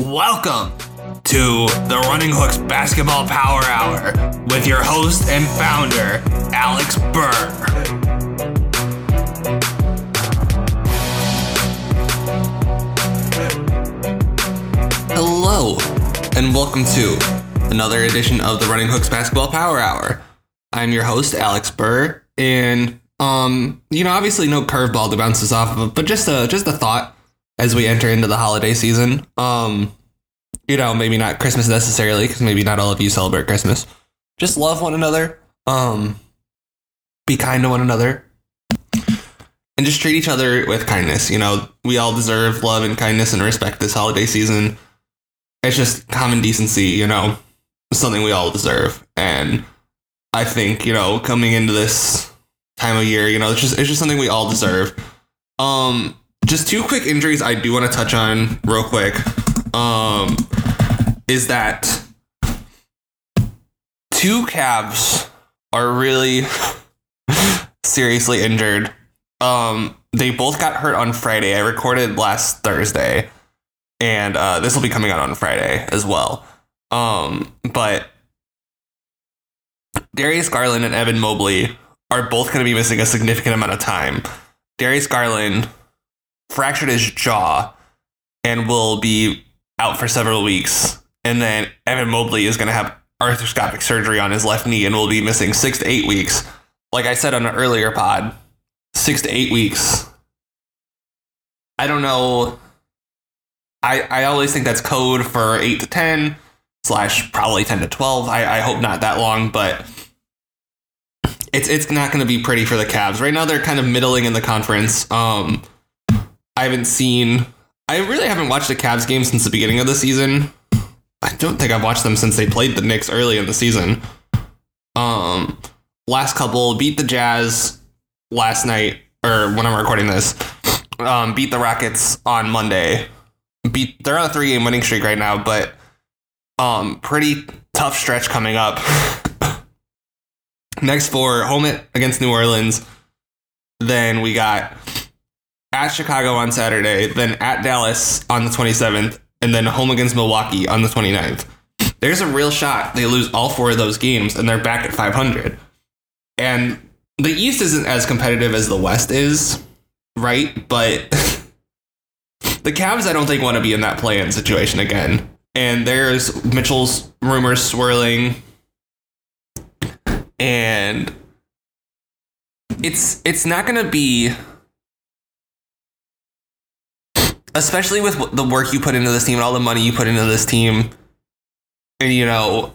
Welcome to the Running Hooks Basketball Power Hour with your host and founder, Alex Burr. Hello, and welcome to another edition of the Running Hooks Basketball Power Hour. I'm your host, Alex Burr, and um, you know, obviously no curveball to bounce this off of, but just a just a thought as we enter into the holiday season. Um, you know, maybe not Christmas necessarily, because maybe not all of you celebrate Christmas. Just love one another. Um, be kind to one another. And just treat each other with kindness. You know, we all deserve love and kindness and respect this holiday season. It's just common decency, you know, something we all deserve. And I think, you know, coming into this time of year, you know, it's just it's just something we all deserve. Um, just two quick injuries I do want to touch on real quick. Um, is that two Cavs are really seriously injured. Um, they both got hurt on Friday. I recorded last Thursday, and uh, this will be coming out on Friday as well. Um, but Darius Garland and Evan Mobley are both going to be missing a significant amount of time. Darius Garland fractured his jaw and will be out for several weeks. And then Evan Mobley is going to have arthroscopic surgery on his left knee and will be missing six to eight weeks. Like I said on an earlier pod, six to eight weeks. I don't know. I I always think that's code for eight to ten slash probably ten to twelve. I, I hope not that long, but it's it's not going to be pretty for the Cavs right now. They're kind of middling in the conference. Um, I haven't seen. I really haven't watched a Cavs game since the beginning of the season. I don't think I've watched them since they played the Knicks early in the season. Um, last couple beat the Jazz last night, or when I'm recording this. Um, beat the Rockets on Monday. Beat they're on a three game winning streak right now, but um, pretty tough stretch coming up. Next four, home it against New Orleans. Then we got at Chicago on Saturday, then at Dallas on the 27th, and then home against Milwaukee on the 29th. There's a real shot they lose all four of those games and they're back at 500. And the East isn't as competitive as the West is, right? But the Cavs, I don't think, want to be in that play in situation again. And there's Mitchell's rumors swirling. And it's it's not going to be especially with the work you put into this team and all the money you put into this team and you know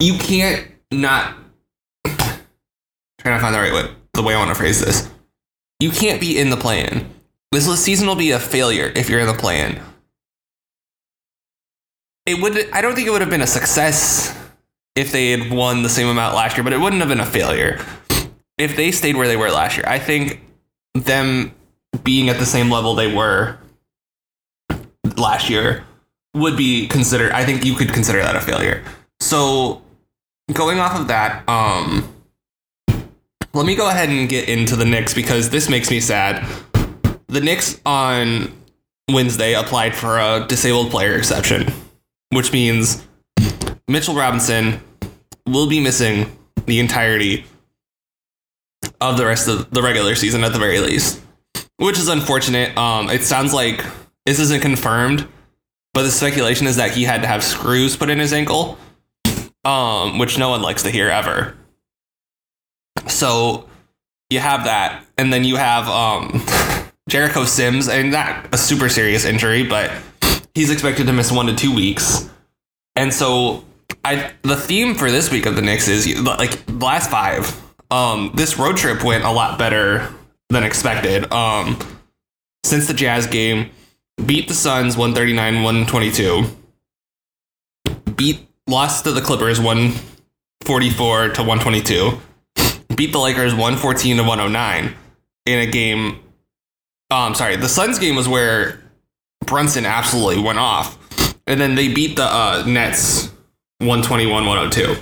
you can't not trying to find the right way the way I want to phrase this. You can't be in the plan. This season will be a failure if you're in the plan. It would I don't think it would have been a success if they had won the same amount last year but it wouldn't have been a failure. If they stayed where they were last year I think them being at the same level they were last year would be considered I think you could consider that a failure. So going off of that, um let me go ahead and get into the Knicks because this makes me sad. The Knicks on Wednesday applied for a disabled player exception, which means Mitchell Robinson will be missing the entirety of the rest of the regular season at the very least which is unfortunate. Um, it sounds like this isn't confirmed, but the speculation is that he had to have screws put in his ankle, um, which no one likes to hear ever. So you have that, and then you have um, Jericho Sims, and not a super serious injury, but he's expected to miss one to two weeks. And so I the theme for this week of the Knicks is like last five. Um, this road trip went a lot better than expected. Um, since the Jazz game, beat the Suns 139 122. Beat lost to the Clippers 144 to 122. Beat the Lakers 114 to 109 in a game. I'm sorry. The Suns game was where Brunson absolutely went off. And then they beat the uh, Nets 121 102.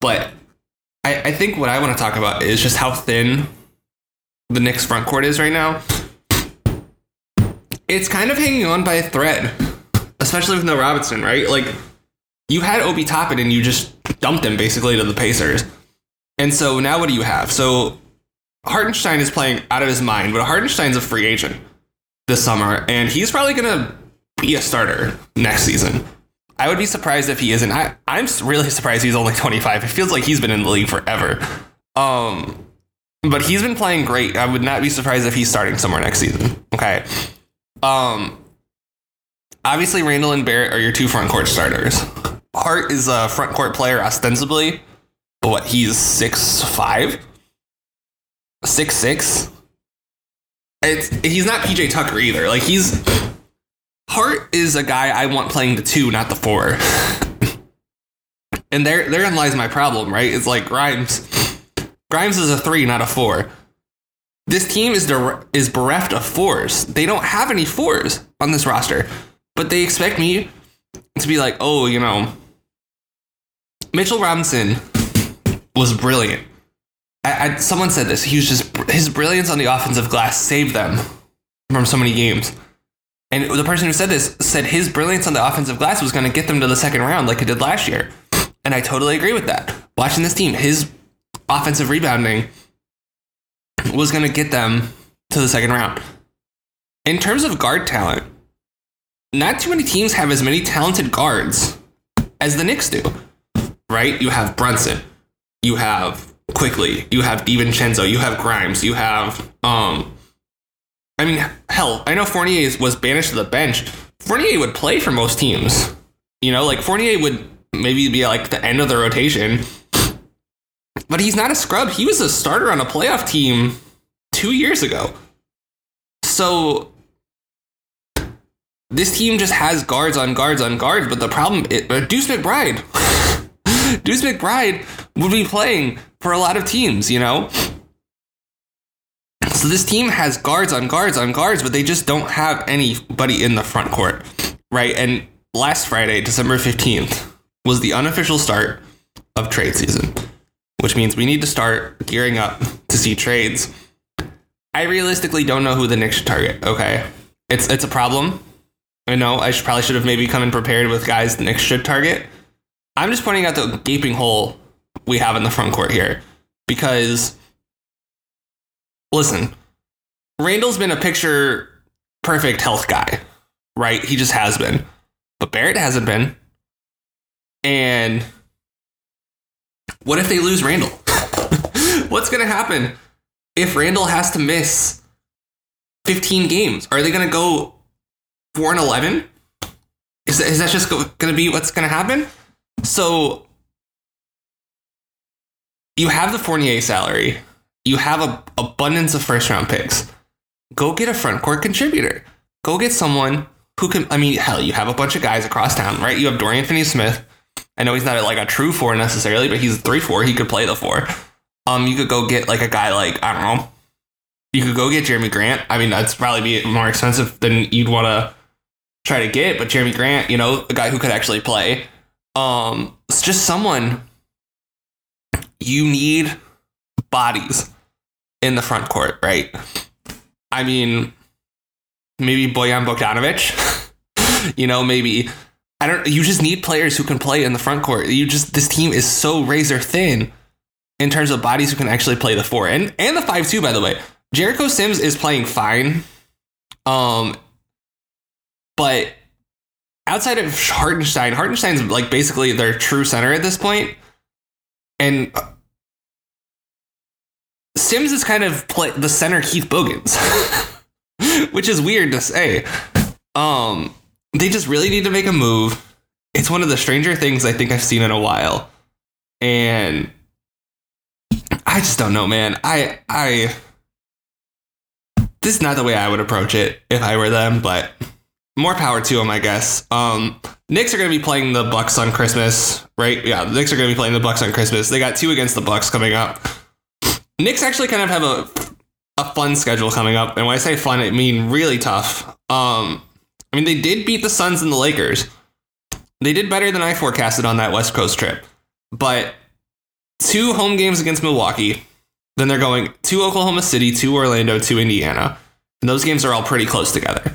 But I, I think what I want to talk about is just how thin the Knicks front court is right now. it's kind of hanging on by a thread, especially with no Robinson, right? Like you had Obi Toppin and you just dumped him basically to the Pacers. And so now what do you have? So Hartenstein is playing out of his mind, but Hartenstein's a free agent this summer, and he's probably gonna be a starter next season. I would be surprised if he isn't. I, I'm really surprised he's only 25. It feels like he's been in the league forever. Um, but he's been playing great. I would not be surprised if he's starting somewhere next season. Okay. Um, obviously Randle and Barrett are your two front court starters. Hart is a front court player ostensibly, but what he's six five, six six. It's he's not PJ Tucker either. Like he's Hart is a guy I want playing the two, not the four. and there therein lies my problem, right? It's like Grimes. Grimes is a three, not a four. This team is der- is bereft of fours. They don't have any fours on this roster, but they expect me to be like, oh, you know, Mitchell Robinson was brilliant. I, I, someone said this. He was just his brilliance on the offensive glass saved them from so many games. And the person who said this said his brilliance on the offensive glass was going to get them to the second round like it did last year. And I totally agree with that. Watching this team, his offensive rebounding was going to get them to the second round. In terms of guard talent, not too many teams have as many talented guards as the Knicks do. Right? You have Brunson, you have Quickley, you have DiVincenzo, you have Grimes, you have um I mean, hell, I know Fournier was banished to the bench. Fournier would play for most teams. You know, like Fournier would maybe be like the end of the rotation. But he's not a scrub. He was a starter on a playoff team two years ago. So this team just has guards on guards on guards. But the problem, it, uh, Deuce McBride, Deuce McBride would be playing for a lot of teams. You know, so this team has guards on guards on guards, but they just don't have anybody in the front court, right? And last Friday, December 15th, was the unofficial start of trade season, which means we need to start gearing up to see trades. I realistically don't know who the Knicks should target, okay? It's it's a problem. I know I should, probably should have maybe come in prepared with guys the Knicks should target. I'm just pointing out the gaping hole we have in the front court here because listen, Randle's been a picture perfect health guy, right? He just has been. But Barrett hasn't been. And what if they lose Randle? What's going to happen if Randle has to miss 15 games? Are they going to go 4 and 11? Is that, is that just going to be what's going to happen? So you have the Fournier salary you have a abundance of first round picks. Go get a front court contributor. Go get someone who can. I mean, hell, you have a bunch of guys across town, right? You have Dorian Finney-Smith. I know he's not like a true four necessarily, but he's a three four. He could play the four. Um, you could go get like a guy like I don't know. You could go get Jerami Grant. I mean, that's probably be more expensive than you'd want to try to get, but Jerami Grant, you know, a guy who could actually play. Um, it's just someone you need bodies in the front court, right? I mean, maybe Bojan Bogdanovic. you know, maybe I don't. You just need players who can play in the front court. You just this team is so razor thin in terms of bodies who can actually play the four and and the five too. By the way, Jericho Sims is playing fine, um, but outside of Hartenstein, Hartenstein's like basically their true center at this point, and Sims is kind of play the center Keith Bogans, which is weird to say. Um, they just really need to make a move. It's one of the stranger things I think I've seen in a while, and I just don't know, man. I I this is not the way I would approach it if I were them, but more power to them, I guess. Um, Knicks are going to be playing the Bucks on Christmas, right? Yeah, the Knicks are going to be playing the Bucks on Christmas. They got two against the Bucks coming up. Knicks actually kind of have a a fun schedule coming up, and when I say fun, I mean really tough. Um, I mean they did beat the Suns and the Lakers. They did better than I forecasted on that West Coast trip, but two home games against Milwaukee. Then they're going to Oklahoma City, to Orlando, to Indiana, and those games are all pretty close together.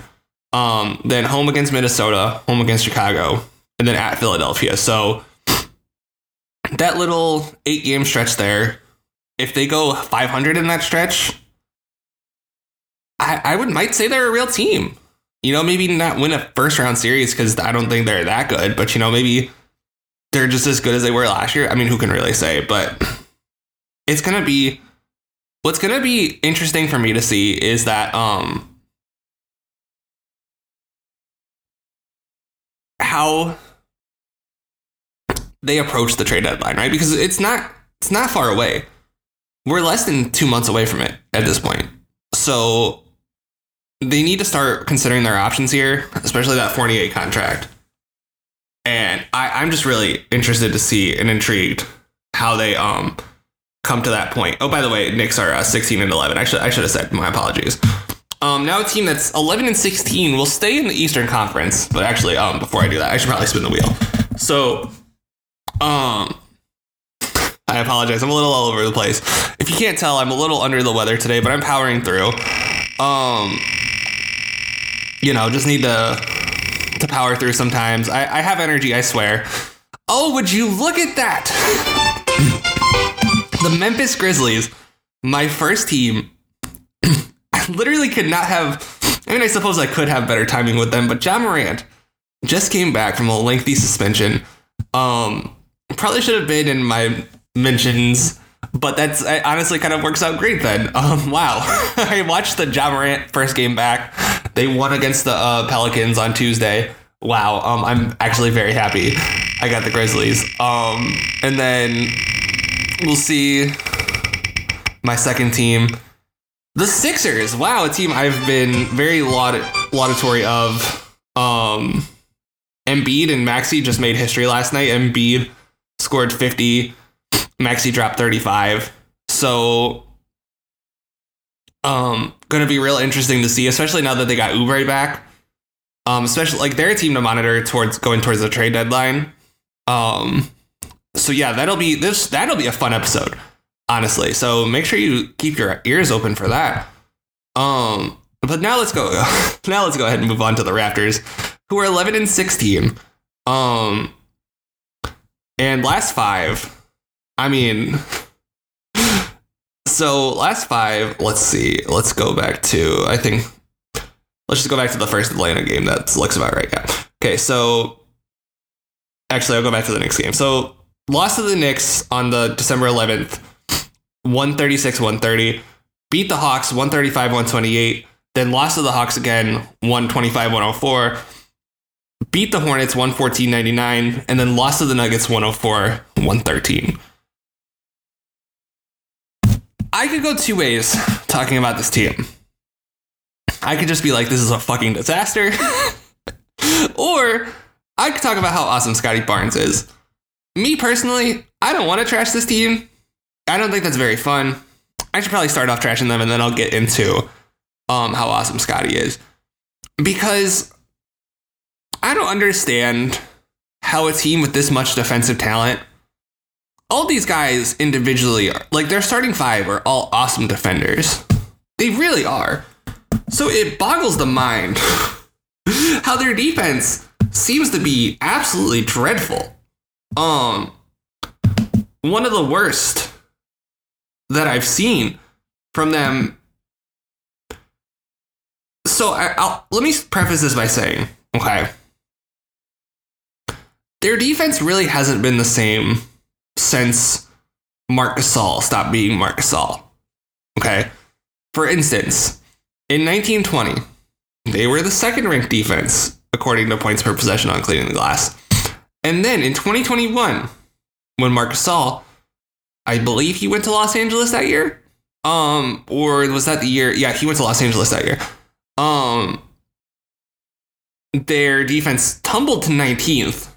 Um, then home against Minnesota, home against Chicago, and then at Philadelphia. So that little eight game stretch there, if they go 500 in that stretch, I, I would might say they're a real team. You know, maybe not win a first round series because I don't think they're that good, but you know, maybe they're just as good as they were last year. I mean, who can really say? But it's gonna be what's gonna be interesting for me to see is that um how they approach the trade deadline, right? Because it's not it's not far away. We're less than two months away from it at this point. So they need to start considering their options here, especially that Fournier contract. And I, I'm just really interested to see and intrigued how they um come to that point. Oh, by the way, Knicks are uh, 16 and 11. I should I should have said my apologies. Um, now a team that's 11 and 16 will stay in the Eastern Conference. But actually, um, before I do that, I should probably spin the wheel. So, um, I apologize. I'm a little all over the place. If you can't tell, I'm a little under the weather today, but I'm powering through. Um, you know, just need to to power through sometimes. I, I have energy, I swear. Oh, would you look at that? the Memphis Grizzlies, my first team. I literally could not have. I mean, I suppose I could have better timing with them, but Ja Morant just came back from a lengthy suspension. Um, probably should have been in my mentions, but that's honestly kind of works out great then. Um, wow, I watched the Ja Morant first game back. They won against the uh, Pelicans on Tuesday. Wow, um, I'm actually very happy. I got the Grizzlies. Um, and then we'll see my second team, the Sixers. Wow, a team I've been very laud- laudatory of. Um, Embiid and Maxey just made history last night. Embiid scored 50. Maxey dropped 35. So um gonna be real interesting to see, especially now that they got Oubre back. Um, especially like they're a team to monitor towards going towards the trade deadline. Um so yeah, that'll be this that'll be a fun episode, honestly. So make sure you keep your ears open for that. Um but now let's go now let's go ahead and move on to the Raptors, who are 11 and 16. Um and last five, I mean, so last five, let's see. Let's go back to, I think, let's just go back to the first Atlanta game. That looks about right. Yeah. Okay. So actually, I'll go back to the next game. So lost to the Knicks on the December 11th, 136 130. Beat the Hawks 135 128. Then lost to the Hawks again 125 104 beat the Hornets 114 99, and then lost to the Nuggets 104 113. I could go two ways talking about this team. I could just be like, this is a fucking disaster. or I could talk about how awesome Scotty Barnes is. Me personally, I don't want to trash this team. I don't think that's very fun. I should probably start off trashing them and then I'll get into um, how awesome Scotty is. Because I don't understand how a team with this much defensive talent, all these guys individually, are, like their starting five are all awesome defenders. They really are. So it boggles the mind how their defense seems to be absolutely dreadful. Um, one of the worst that I've seen from them. So I, I'll, let me preface this by saying, okay their defense really hasn't been the same since Marc Gasol stopped being Marc Gasol. Okay? For instance, in 1920, they were the second ranked defense according to points per possession on cleaning the glass. And then in 2021, when Marc Gasol, I believe he went to Los Angeles that year. Um, or was that the year? Yeah, he went to Los Angeles that year. Um, their defense tumbled to 19th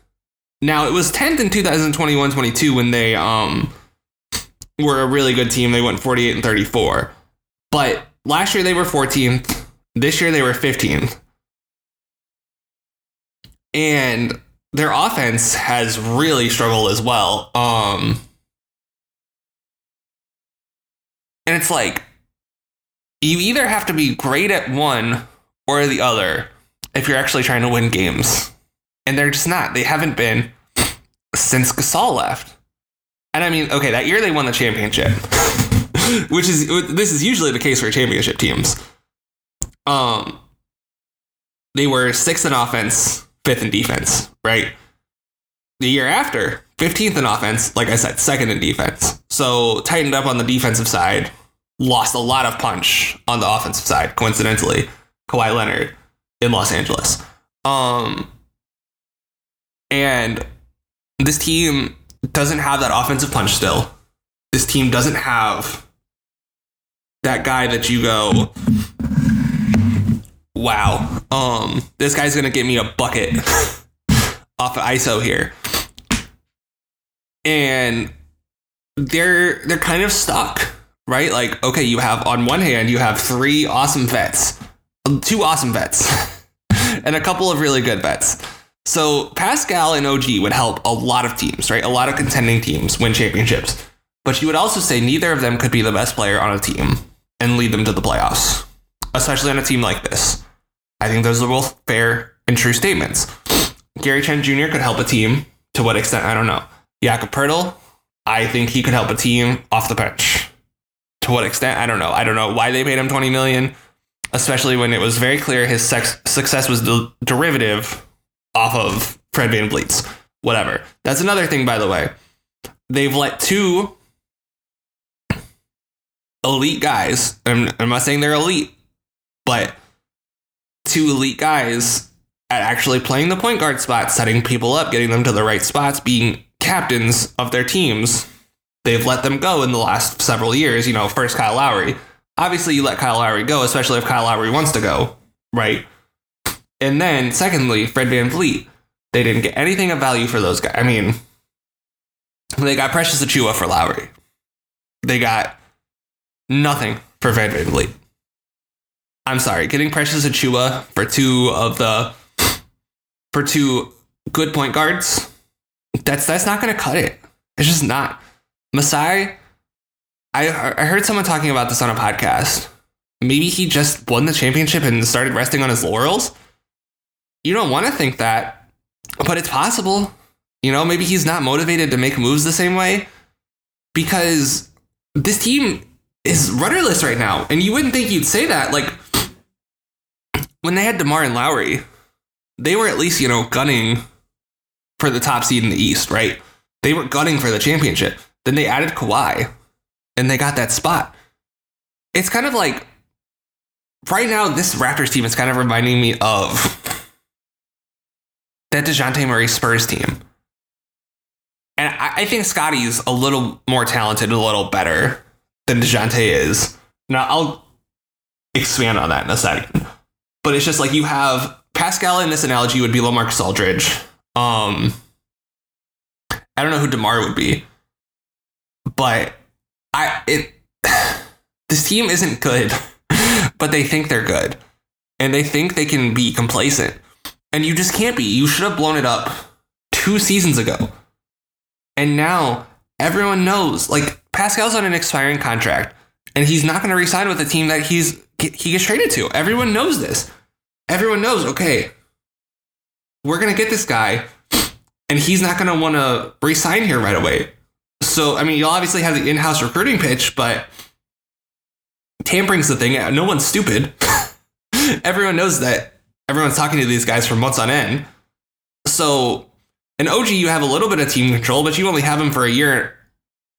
now it was 10th in 2021-22 when they um were a really good team. They went 48 and 34. But last year they were 14th. This year they were 15th. And their offense has really struggled as well. Um and it's like you either have to be great at one or the other if you're actually trying to win games. And they're just not. They haven't been since Gasol left. And I mean, okay, that year they won the championship, which is this is usually the case for championship teams. Um, they were sixth in offense, fifth in defense, right? The year after, 15th in offense, like I said, second in defense. So tightened up on the defensive side, lost a lot of punch on the offensive side, coincidentally. Kawhi Leonard in Los Angeles. Um, and this team doesn't have that offensive punch still. This team doesn't have that guy that you go, wow, um, this guy's gonna get me a bucket off of ISO here. And they're they're kind of stuck, right? Like, okay, you have on one hand, you have three awesome vets, two awesome vets, and a couple of really good vets. So Pascal and OG would help a lot of teams, right? A lot of contending teams win championships. But you would also say neither of them could be the best player on a team and lead them to the playoffs, especially on a team like this. I think those are both fair and true statements. Gary Trent Jr. could help a team. To what extent, I don't know. Jakob Poeltl, I think he could help a team off the bench. To what extent, I don't know. I don't know why they paid him 20 million, especially when it was very clear his sex- success was the derivative off of Fred VanVleet's. Whatever. That's another thing, by the way. They've let two elite guys, I'm not saying they're elite, but two elite guys at actually playing the point guard spot, setting people up, getting them to the right spots, being captains of their teams. They've let them go in the last several years. You know, first Kyle Lowry. Obviously, you let Kyle Lowry go, especially if Kyle Lowry wants to go, right? And then, secondly, Fred VanVleet. They didn't get anything of value for those guys. I mean, they got Precious Achiuwa for Lowry. They got nothing for Fred VanVleet. I'm sorry, getting Precious Achiuwa for two of the for two good point guards, that's that's not going to cut it. It's just not. Masai, I I heard someone talking about this on a podcast. Maybe he just won the championship and started resting on his laurels. You don't want to think that, but it's possible. You know, maybe he's not motivated to make moves the same way because this team is rudderless right now. And you wouldn't think you'd say that. Like when they had DeMar and Lowry, they were at least, you know, gunning for the top seed in the East, right? They were gunning for the championship. Then they added Kawhi and they got that spot. It's kind of like right now, this Raptors team is kind of reminding me of that DeJounte Murray Spurs team. And I, I think Scotty's a little more talented, a little better than DeJounte is. Now, I'll expand on that in a second. But it's just like you have Pascal in this analogy would be LaMarcus Aldridge. Um, I don't know who DeMar would be, but I it this team isn't good, but they think they're good, and they think they can be complacent, and you just can't be. You should have blown it up two seasons ago, and now everyone knows. Like Pascal's on an expiring contract, and he's not going to resign with a team that he's he gets traded to. Everyone knows this. Everyone knows. Okay, we're going to get this guy and he's not going to want to resign here right away. So, I mean, you'll obviously have the in house recruiting pitch, but tampering's the thing. No one's stupid. Everyone knows that everyone's talking to these guys for months on end. So, in OG, you have a little bit of team control, but you only have him for a year.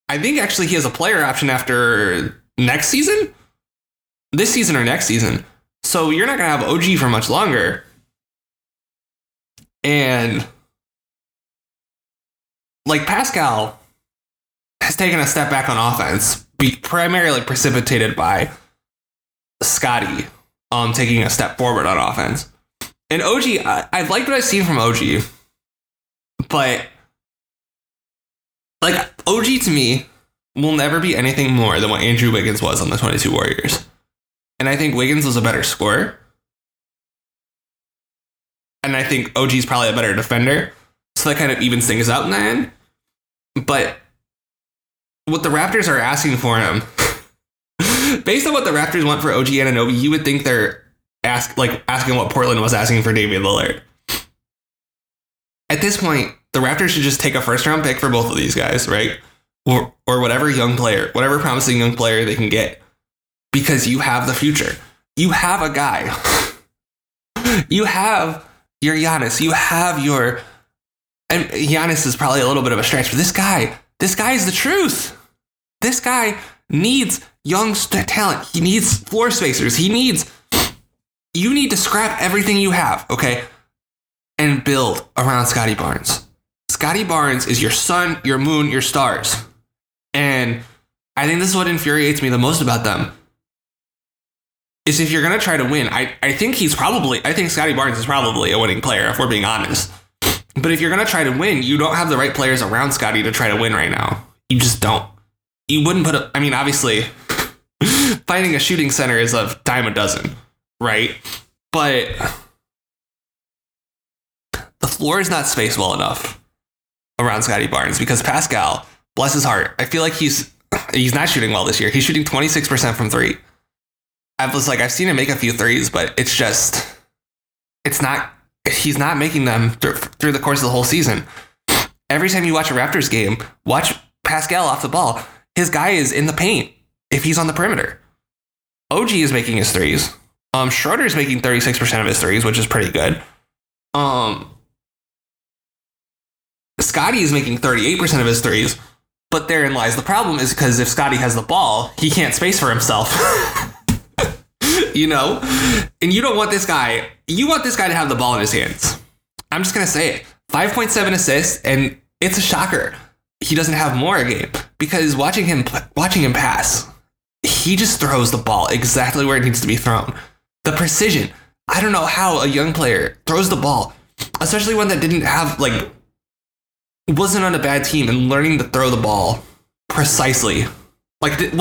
I think actually he has a player option after next season, this season or next season. So, you're not going to have OG for much longer. And like Pascal has taken a step back on offense, primarily precipitated by Scotty um taking a step forward on offense. And OG, I, I've liked what I've seen from OG, but like OG to me will never be anything more than what Andrew Wiggins was on the 22 Warriors. And I think Wiggins was a better scorer. And I think OG's probably a better defender. So that kind of evens things out in the end. But what the Raptors are asking for him, based on what the Raptors want for OG and Anunoby, you would think they're ask like asking what Portland was asking for David Lillard. At this point, the Raptors should just take a first round pick for both of these guys, right? Or or whatever young player, whatever promising young player they can get, because you have the future. You have a guy. you have your Giannis. You have your and Giannis is probably a little bit of a stretch, but this guy, this guy is the truth. This guy needs young talent. He needs floor spacers. He needs. You need to scrap everything you have, okay, and build around Scotty Barnes. Scotty Barnes is your sun, your moon, your stars, and I think this is what infuriates me the most about them. Is if you're gonna try to win, I, I think he's probably I think Scotty Barnes is probably a winning player if we're being honest. But if you're gonna try to win, you don't have the right players around Scotty to try to win right now. You just don't. You wouldn't put a. I mean, obviously, finding a shooting center is a dime a dozen, right? But the floor is not spaced well enough around Scotty Barnes because Pascal, bless his heart, I feel like he's he's not shooting well this year. He's shooting 26% from three. I was like, I've seen him make a few threes, but it's just, it's not he's not making them through, through the course of the whole season. Every time you watch a Raptors game, watch Pascal off the ball. His guy is in the paint if he's on the perimeter. OG is making his threes. Um, Schroeder is making 36% of his threes, which is pretty good. Um, Scotty is making 38% of his threes. But therein lies the problem is because if Scotty has the ball, he can't space for himself. you know? And you don't want this guy, you want this guy to have the ball in his hands. I'm just going to say it 5.7 assists, and it's a shocker. He doesn't have more a game because watching him watching him pass, he just throws the ball exactly where it needs to be thrown. The precision. I don't know how a young player throws the ball, especially one that didn't have like wasn't on a bad team and learning to throw the ball precisely. Like it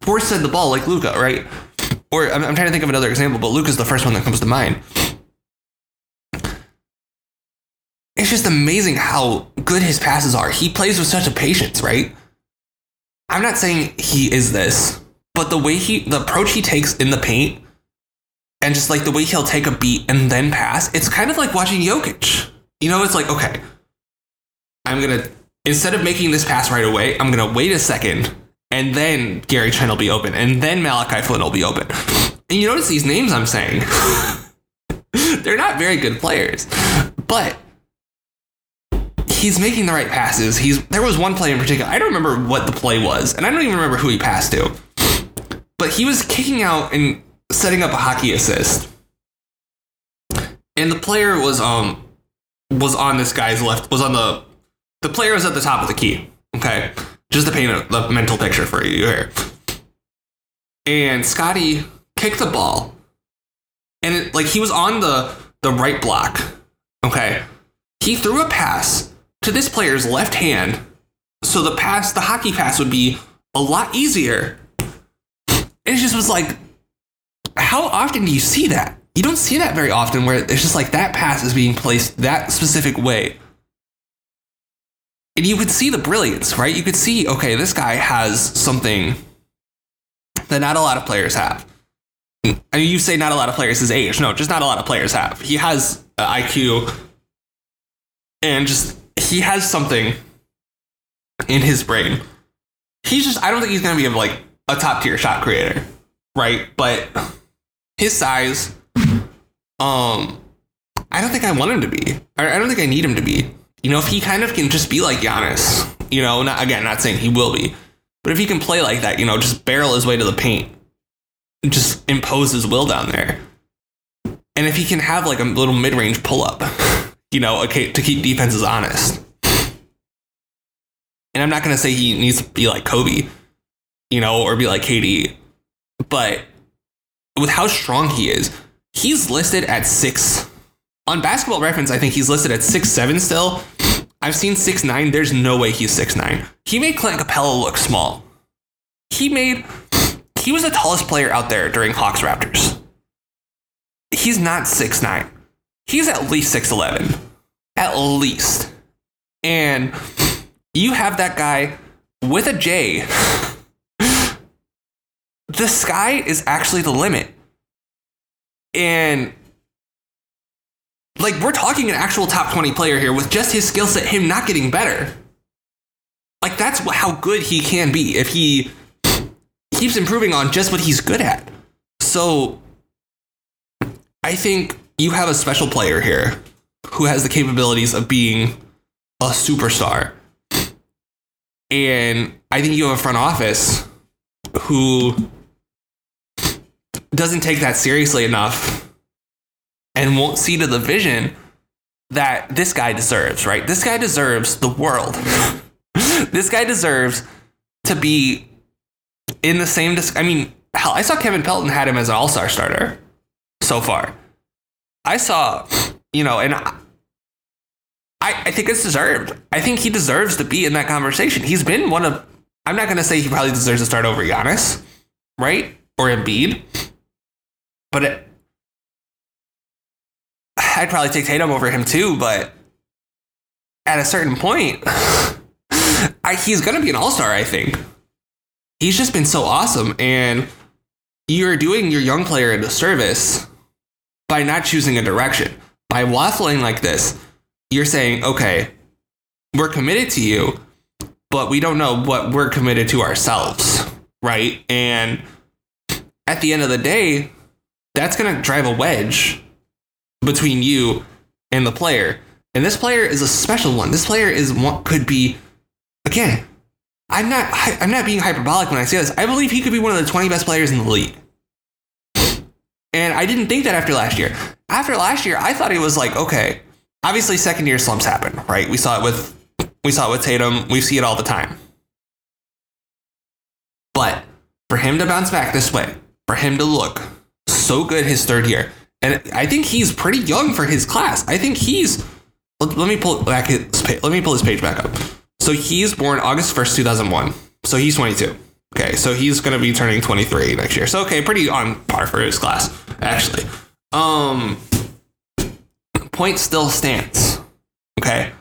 forced at the ball like Luka, right? Or I'm, I'm trying to think of another example, but Luka's the first one that comes to mind. It's just amazing how good his passes are. He plays with such a patience, right? I'm not saying he is this, but the way he, the approach he takes in the paint, and just like the way he'll take a beat and then pass, it's kind of like watching Jokic. You know, it's like, okay, I'm gonna, instead of making this pass right away, I'm gonna wait a second and then Gary Trent will be open, and then Malachi Flynn will be open. And you notice these names I'm saying. They're not very good players, but he's making the right passes. He's there was one play in particular. I don't remember what the play was, and I don't even remember who he passed to. But he was kicking out and setting up a hockey assist. And the player was um was on this guy's left was on the the player was at the top of the key. Okay. Just to paint a mental picture for you here. And Scotty kicked the ball. And it like he was on the the right block. Okay. He threw a pass to this player's left hand. So the pass, the hockey pass would be a lot easier. And it just was like, how often do you see that? You don't see that very often where it's just like that pass is being placed that specific way and you could see the brilliance, right? You could see, okay, this guy has something that not a lot of players have. I mean, you say not a lot of players his age. No, just not a lot of players have. He has uh, IQ and just, he has something in his brain. He's just, I don't think he's to be like a top tier shot creator, right? But his size, um, I don't think I want him to be. I don't think I need him to be. You know, if he kind of can just be like Giannis, you know, not, again, not saying he will be, but if he can play like that, you know, just barrel his way to the paint, just impose his will down there. And if he can have like a little mid range pull up, you know, okay, to keep defenses honest. And I'm not going to say he needs to be like Kobe, you know, or be like KD, but with how strong he is, he's listed at six on basketball reference, I think he's listed at six seven still. I've seen six nine. There's no way he's six nine. He made Clint Capela look small. He made he was the tallest player out there during Hawks Raptors. He's not six nine. He's at least six eleven. At least. And you have that guy with a J. the sky is actually the limit And like we're talking an actual top 20 player here with just his skill set, him not getting better. Like that's how good he can be if he keeps improving on just what he's good at. So I think you have a special player here who has the capabilities of being a superstar. And I think you have a front office who doesn't take that seriously enough and won't see to the vision that this guy deserves, right? This guy deserves the world. this guy deserves to be in the same. Dis- I mean, hell, I saw Kevin Pelton had him as an all star starter so far. I saw, you know, and I, I think it's deserved. I think he deserves to be in that conversation. He's been one of, I'm not going to say he probably deserves to start over Giannis, right? Or Embiid. But it, I'd probably take Tatum over him too, but at a certain point, I, he's going to be an all star, I think. He's just been so awesome. And you're doing your young player a disservice by not choosing a direction. By waffling like this, you're saying, okay, we're committed to you, but we don't know what we're committed to ourselves, right? And at the end of the day, that's going to drive a wedge between you and the player. And this player is a special one. This player is one could be again, I'm not I'm not being hyperbolic when I say this. I believe he could be one of the 20 best players in the league. And I didn't think that after last year. After last year, I thought he was like, okay, obviously second year slumps happen, right? We saw it with we saw it with Tatum. We see it all the time. But for him to bounce back this way, for him to look so good his third year, and I think he's pretty young for his class. I think he's let, let me pull back his let me pull his page back up. So he's born August first, two thousand one. So he's twenty two. Okay, so he's gonna be turning twenty three next year. So okay, pretty on par for his class actually. Um, point still stands. Okay.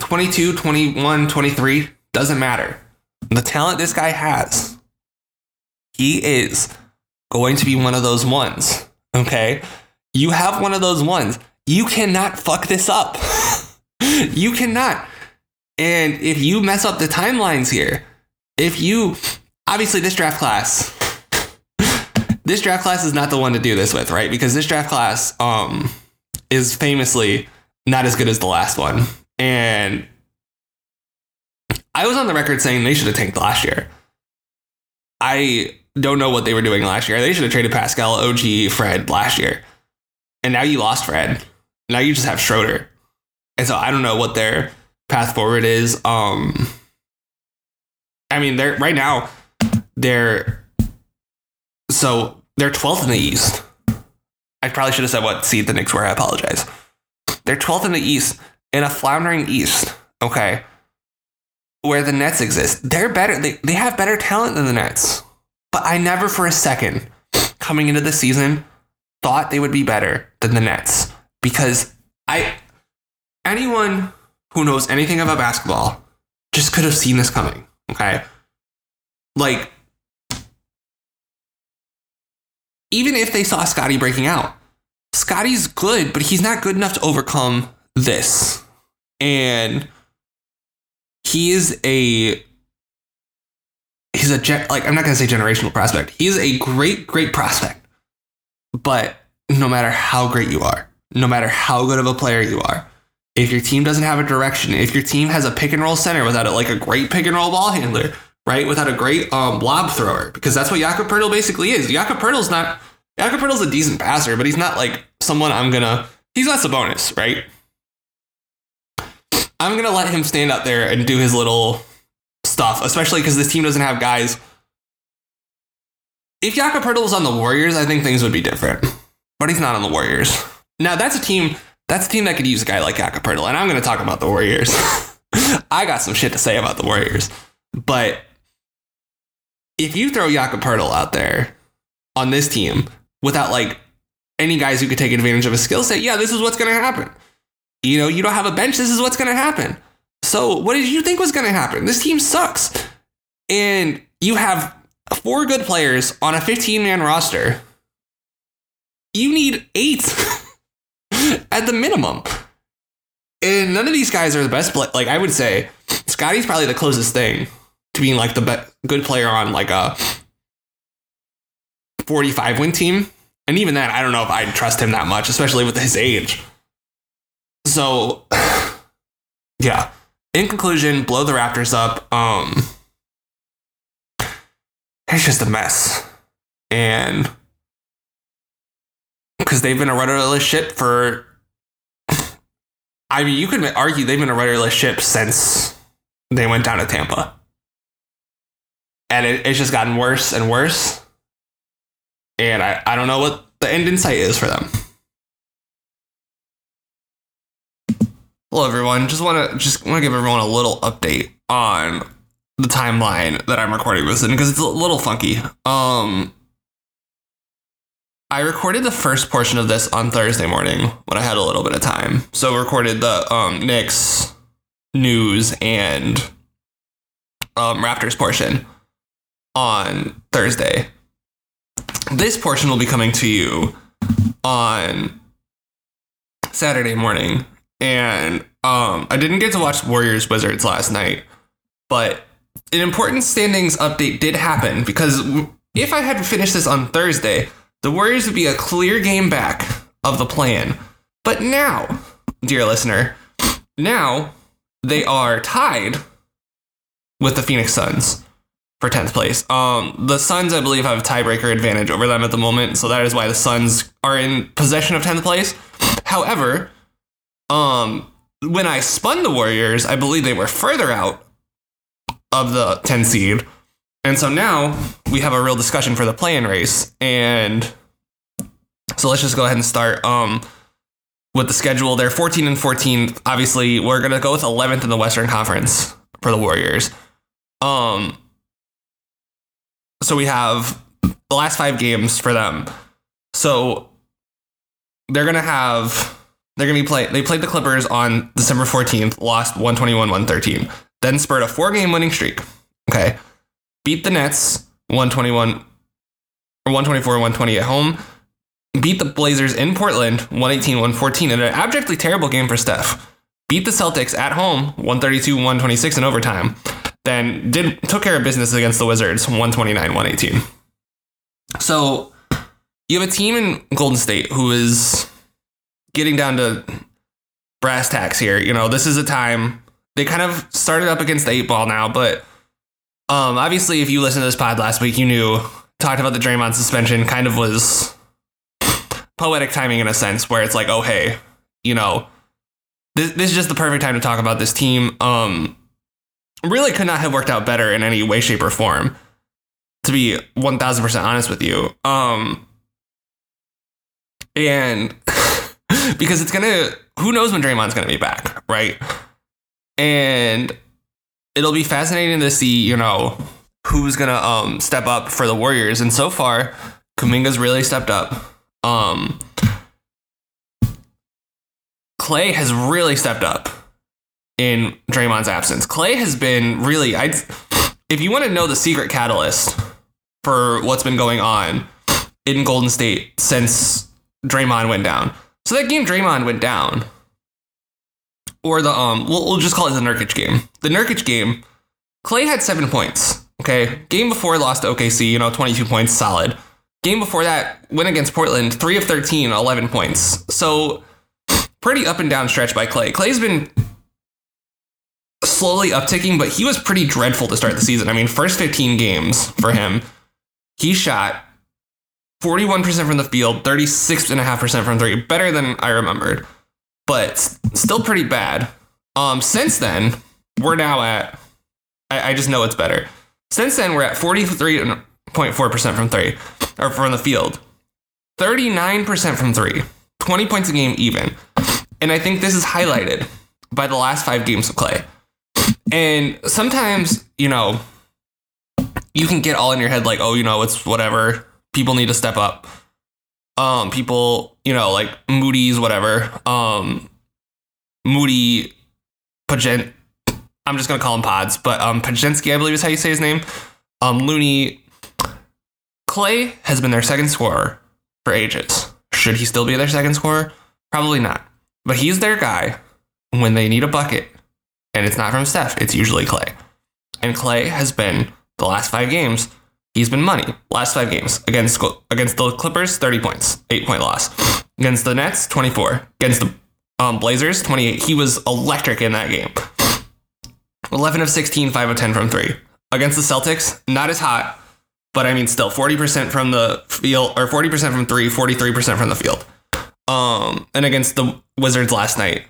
22, 21, 23, doesn't matter. The talent this guy has, he is going to be one of those ones. Okay. You have one of those ones. You cannot fuck this up. you cannot. And if you mess up the timelines here, if you, obviously, this draft class, this draft class is not the one to do this with, right? Because this draft class um, is famously not as good as the last one. And I was on the record saying they should have tanked last year. I don't know what they were doing last year. They should have traded Pascal, OG, Fred last year. And now you lost Fred. Now you just have Schroeder. And so I don't know what their path forward is. Um I mean, they're right now they're so they're 12th in the East. I probably should have said what seed the Knicks were. I apologize. They're 12th in the East in a floundering East. Okay. Where the Nets exist. They're better. They, they have better talent than the Nets. But I never for a second coming into the season thought they would be better than the Nets because I anyone who knows anything about basketball just could have seen this coming. Okay. Like even if they saw Scotty breaking out, Scotty's good, but he's not good enough to overcome this. And he is a he's a like I'm not gonna say generational prospect. He's a great, great prospect. But no matter how great you are, no matter how good of a player you are, if your team doesn't have a direction, if your team has a pick and roll center without a, like a great pick and roll ball handler, right? Without a great um, lob thrower, because that's what Jakob Poeltl basically is. Jakob Poeltl's not Jakob Poeltl's a decent passer, but he's not like someone I'm gonna. He's not Sabonis, right? I'm gonna let him stand out there and do his little stuff, especially because this team doesn't have guys. If Jakob Poeltl was on the Warriors, I think things would be different. But he's not on the Warriors. Now that's a team. That's a team that could use a guy like Jakob Poeltl, and I'm going to talk about the Warriors. I got some shit to say about the Warriors, but if you throw Jakob Poeltl out there on this team without like any guys who could take advantage of a skill set, yeah, this is what's going to happen. You know, you don't have a bench, this is what's going to happen. So, what did you think was going to happen? This team sucks. And you have four good players on a 15 man roster you need eight at the minimum. And none of these guys are the best. Play- like I would say, Scotty's probably the closest thing to being like the be- good player on like a 45 win team. And even then, I don't know if I'd trust him that much, especially with his age. So, yeah. In conclusion, blow the Raptors up. Um, it's just a mess, and because they've been a rudderless ship for. I mean, you could argue they've been a rudderless ship since they went down to Tampa, and it, it's just gotten worse and worse. And I, I don't know what the end in sight is for them. Hello, everyone. Just want to just want to give everyone a little update on the timeline that I'm recording this in because it's a little funky. Um, I recorded the first portion of this on Thursday morning when I had a little bit of time. So recorded the um, Knicks news and um, Raptors portion on Thursday. This portion will be coming to you on Saturday morning and um, I didn't get to watch Warriors Wizards last night, but an important standings update did happen because if I had finished this on Thursday, the Warriors would be a clear game back of the play-in. But now, dear listener, now they are tied with the Phoenix Suns for 10th place. Um, the Suns, I believe, have a tiebreaker advantage over them at the moment, so that is why the Suns are in possession of 10th place. However, um, when I spun the Warriors, I believe they were further out of the 10 seed. And so now we have a real discussion for the play-in race. And so let's just go ahead and start um, with the schedule. They're 14 and 14. Obviously, we're going to go with 11th in the Western Conference for the Warriors. Um, so we have the last five games for them. So they're going to have they're going to be play. They played the Clippers on December 14th, lost 121 113. Then spurred a four game winning streak. Okay. Beat the Nets 121 or 124 120 at home. Beat the Blazers in Portland 118 114 in an abjectly terrible game for Steph. Beat the Celtics at home 132 126 in overtime. Then did took care of business against the Wizards 129 118. So you have a team in Golden State who is getting down to brass tacks here, you know, this is a time they kind of started up against the eight ball now, but um, obviously, if you listened to this pod last week, you knew talked about the Draymond suspension kind of was poetic timing in a sense, where it's like, oh hey, you know, this, this is just the perfect time to talk about this team. Um, really could not have worked out better in any way, shape, or form. To be one thousand percent honest with you, um, and because it's gonna who knows when Draymond's gonna be back, right? And it'll be fascinating to see, you know, who's gonna um step up for the Warriors. And so far, Kuminga's really stepped up. Um Klay has really stepped up in Draymond's absence. Klay has been really I if you want to know the secret catalyst for what's been going on in Golden State since Draymond went down, so that game Draymond went down, or the um, we'll, we'll just call it the Nurkic game. The Nurkic game, Klay had seven points. Okay, game before lost to OKC, you know, 22 points, solid. Game before that, win against Portland, 3 of 13, 11 points. So, pretty up and down stretch by Klay. Klay's been slowly upticking, but he was pretty dreadful to start the season. I mean, first 15 games for him, he shot 41% from the field, 36.5% from three. Better than I remembered, but still pretty bad. Um, since then, we're now at, I, I just know it's better. Since then, we're at 43.4% from three, or from the field, 39% from three, 20 points a game even. And I think this is highlighted by the last five games of Klay. And sometimes, you know, you can get all in your head like, oh, you know, it's whatever people need to step up. Um, people, you know, like Moody's, whatever. Um, Moody, Pagent. I'm just gonna call him Pods, but um, Podziemski, I believe is how you say his name. Um, Looney, Klay has been their second scorer for ages. should he still be their second scorer? Probably not. But he's their guy when they need a bucket. And it's not from Steph, it's usually Klay. And Klay has been the last five games, he's been money. Last five games against against the Clippers, 30 points, eight point loss. Against the Nets, 24. Against the um, Blazers, 28. He was electric in that game. 11 of 16, 5 of 10 from three. Against the Celtics, not as hot, but I mean, still 40% from the field, or 40% from three, 43% from the field. Um, and against the Wizards last night,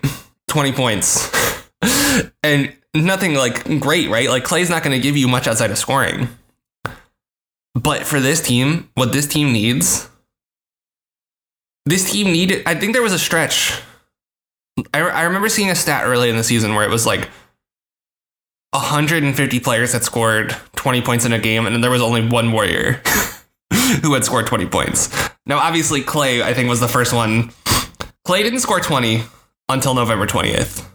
20 points. and nothing like great, right? Like Klay's not going to give you much outside of scoring. But for this team, what this team needs, this team needed, I think there was a stretch. I, I remember seeing a stat early in the season where it was like 150 players had scored 20 points in a game, and then there was only one Warrior who had scored 20 points. Now, obviously, Klay, I think, was the first one. Klay didn't score 20 until November 20th.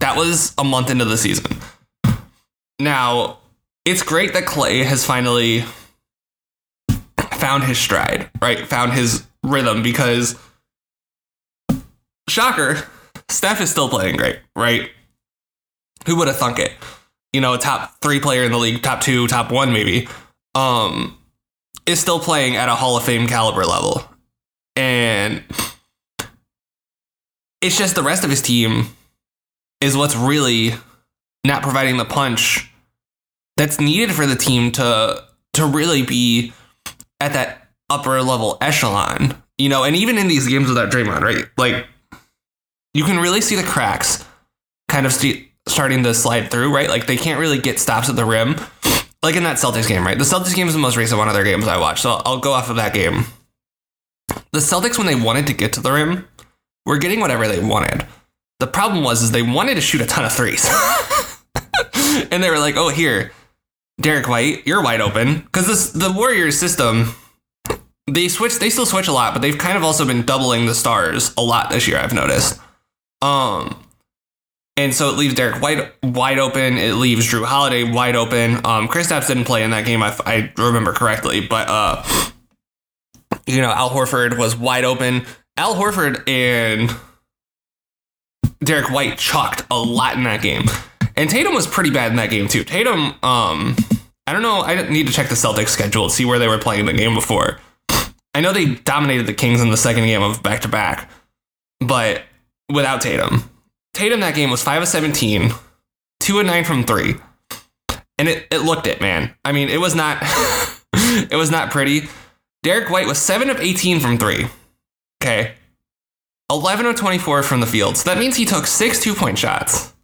That was a month into the season. Now, it's great that Klay has finally found his stride, right? Found his rhythm because, shocker, Steph is still playing great, right? Who would have thunk it? You know, a top three player in the league, top two, top one, maybe, um, is still playing at a Hall of Fame caliber level. And it's just the rest of his team is what's really not providing the punch that's needed for the team to to really be at that upper level echelon. You know, and even in these games without Draymond, right? Like you can really see the cracks kind of st- starting to slide through, right? Like they can't really get stops at the rim. Like in that Celtics game, right? The Celtics game is the most recent one of their games I watched, so I'll, I'll go off of that game. The Celtics, when they wanted to get to the rim, were getting whatever they wanted. The problem was is they wanted to shoot a ton of threes. and they were like, "Oh, here, Derrick White, you're wide open." Cuz this the Warriors system they switch they still switch a lot, but they've kind of also been doubling the stars a lot this year, I've noticed. Um and so it leaves Derrick White wide open. It leaves Jrue Holiday wide open. Um, Chris Kristaps didn't play in that game, if I remember correctly, but uh, you know Al Horford was wide open. Al Horford and Derrick White chalked a lot in that game. And Tatum was pretty bad in that game too. Tatum, um, I don't know. I need to check the Celtics schedule to see where they were playing the game before. I know they dominated the Kings in the second game of back to back, but without Tatum, Tatum that game was five of 17, two and nine from three, and it, it looked it, man. I mean, it was not it was not pretty. Derrick White was seven of 18 from three. Okay, 11 of 24 from the field. So that means he took six two point shots.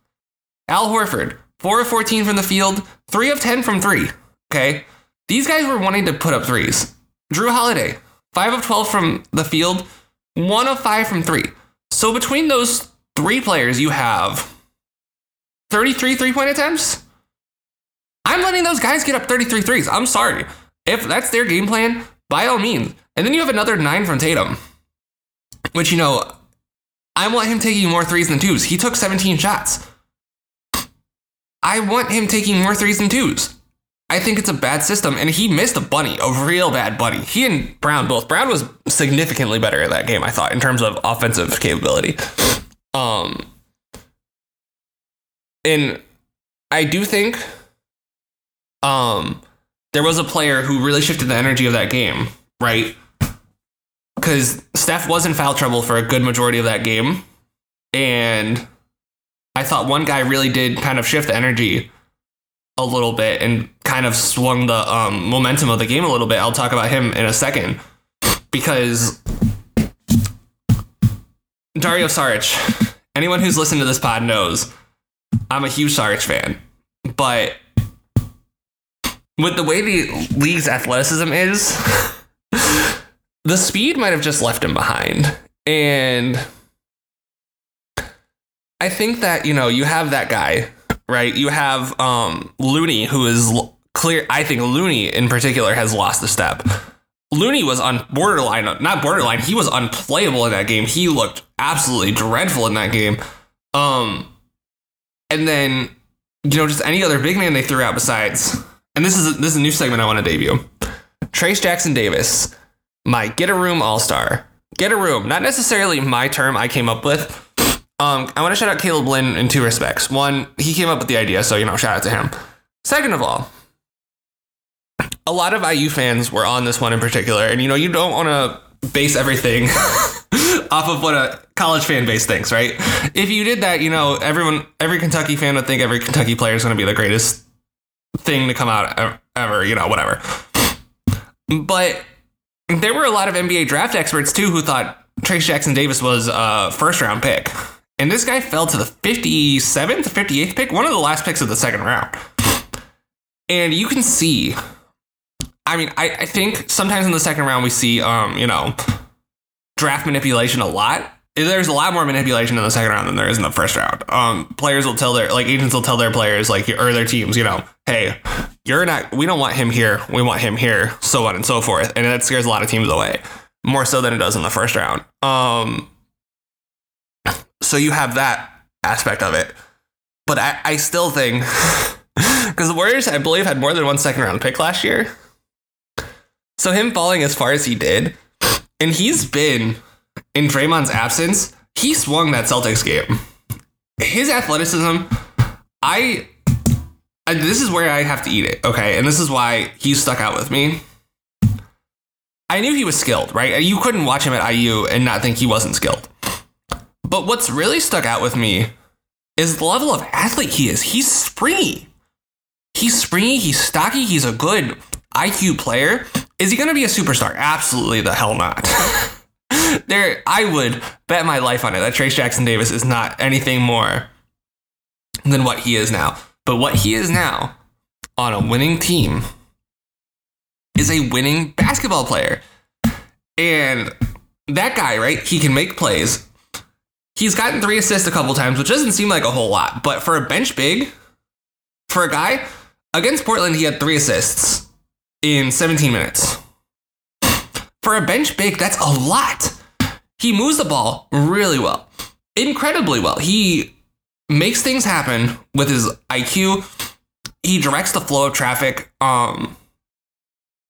Al Horford, 4 of 14 from the field, 3 of 10 from 3. Okay. These guys were wanting to put up threes. Jrue Holiday, 5 of 12 from the field, 1 of 5 from 3. So between those three players, you have 33 three point attempts. I'm letting those guys get up 33 threes. I'm sorry. If that's their game plan, by all means. And then you have another 9 from Tatum. Which, you know, I want him taking more threes than twos. He took 17 shots. I want him taking more threes than twos. I think it's a bad system, and he missed a bunny, a real bad bunny. He and Brown both. Brown was significantly better in that game, I thought, in terms of offensive capability. Um, and I do think, um, there was a player who really shifted the energy of that game, right? because Steph was in foul trouble for a good majority of that game. And I thought one guy really did kind of shift the energy a little bit and kind of swung the um, momentum of the game a little bit. I'll talk about him in a second because Dario Saric, anyone who's listened to this pod knows I'm a huge Saric fan. But with the way the league's athleticism is, the speed might have just left him behind. And I think that, you know, you have that guy, right? You have um, Looney, who is clear. I think Looney in particular has lost a step. Looney was on borderline, not borderline, he was unplayable in that game. He looked absolutely dreadful in that game. Um, and then, you know, just any other big man they threw out besides, and this is a, this is a new segment I want to debut. Trayce Jackson-Davis my get a room all star. get a room. Not necessarily my term I came up with. Um, I want to shout out Caleb Lynn in two respects. One, he came up with the idea, so you know, shout out to him. Second of all, a lot of IU fans were on this one in particular, and you know, you don't want to base everything off of what a college fan base thinks, right? If you did that, you know, everyone, every Kentucky fan would think every Kentucky player is going to be the greatest thing to come out ever, you know, whatever. But there were a lot of NBA draft experts too who thought Trayce Jackson-Davis was a first round pick. And this guy fell to the 57th, 58th pick, one of the last picks of the second round. And you can see, I mean, I, I think sometimes in the second round we see, um, you know, draft manipulation a lot. There's a lot more manipulation in the second round than there is in the first round. Um, players will tell their like agents will tell their players like or their teams, you know, hey, you're not. We don't want him here. We want him here. So on and so forth, and that scares a lot of teams away more so than it does in the first round. Um, so you have that aspect of it, but I, I still think because the Warriors, I believe, had more than one second round pick last year. So him falling as far as he did and he's been in Draymond's absence, he swung that Celtics game. His athleticism, I, I this is where I have to eat it, okay? And this is why he stuck out with me. I knew he was skilled, right? You couldn't watch him at IU and not think he wasn't skilled. But what's really stuck out with me is the level of athlete he is. He's springy. He's springy, he's stocky, he's a good IQ player. Is he going to be a superstar? Absolutely the hell not. there, I would bet my life on it that Trayce Jackson-Davis is not anything more than what he is now. But what he is now on a winning team is a winning basketball player. And that guy, right? He can make plays. He's gotten three assists a couple times, which doesn't seem like a whole lot. But for a bench big, for a guy against Portland, he had three assists in 17 minutes. For a bench big, that's a lot. He moves the ball really well, incredibly well. He makes things happen with his IQ. He directs the flow of traffic. Um,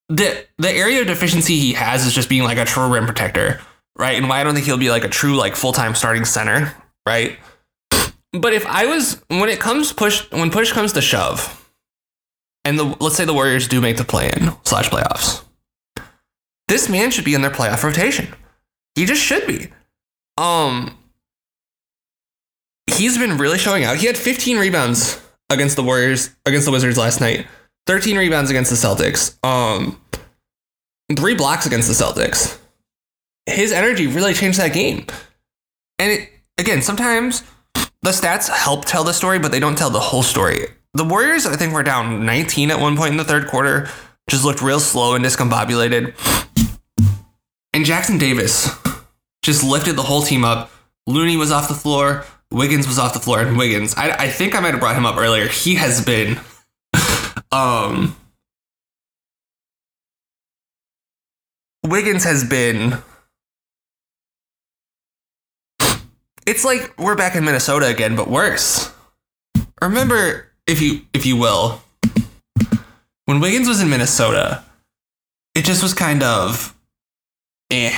the the area of deficiency he has is just being like a true rim protector, right? And why I don't think he'll be like a true like full time starting center, right? But if I was when it comes push when push comes to shove, and the let's say the Warriors do make the play in slash playoffs, this man should be in their playoff rotation. He just should be. Um, he's been really showing out. He had 15 rebounds against the Warriors against the Wizards last night. 13 rebounds against the Celtics. Um, three blocks against the Celtics. His energy really changed that game. And it, again, sometimes the stats help tell the story, but they don't tell the whole story the Warriors, I think, were down 19 at one point in the third quarter, just looked real slow and discombobulated. And Jackson Davis just lifted the whole team up. Looney was off the floor, Wiggins was off the floor, and Wiggins, I, I think I might have brought him up earlier. He has been, um, Wiggins has been. It's like we're back in Minnesota again, but worse. Remember if you if you will, when Wiggins was in Minnesota, it just was kind of eh.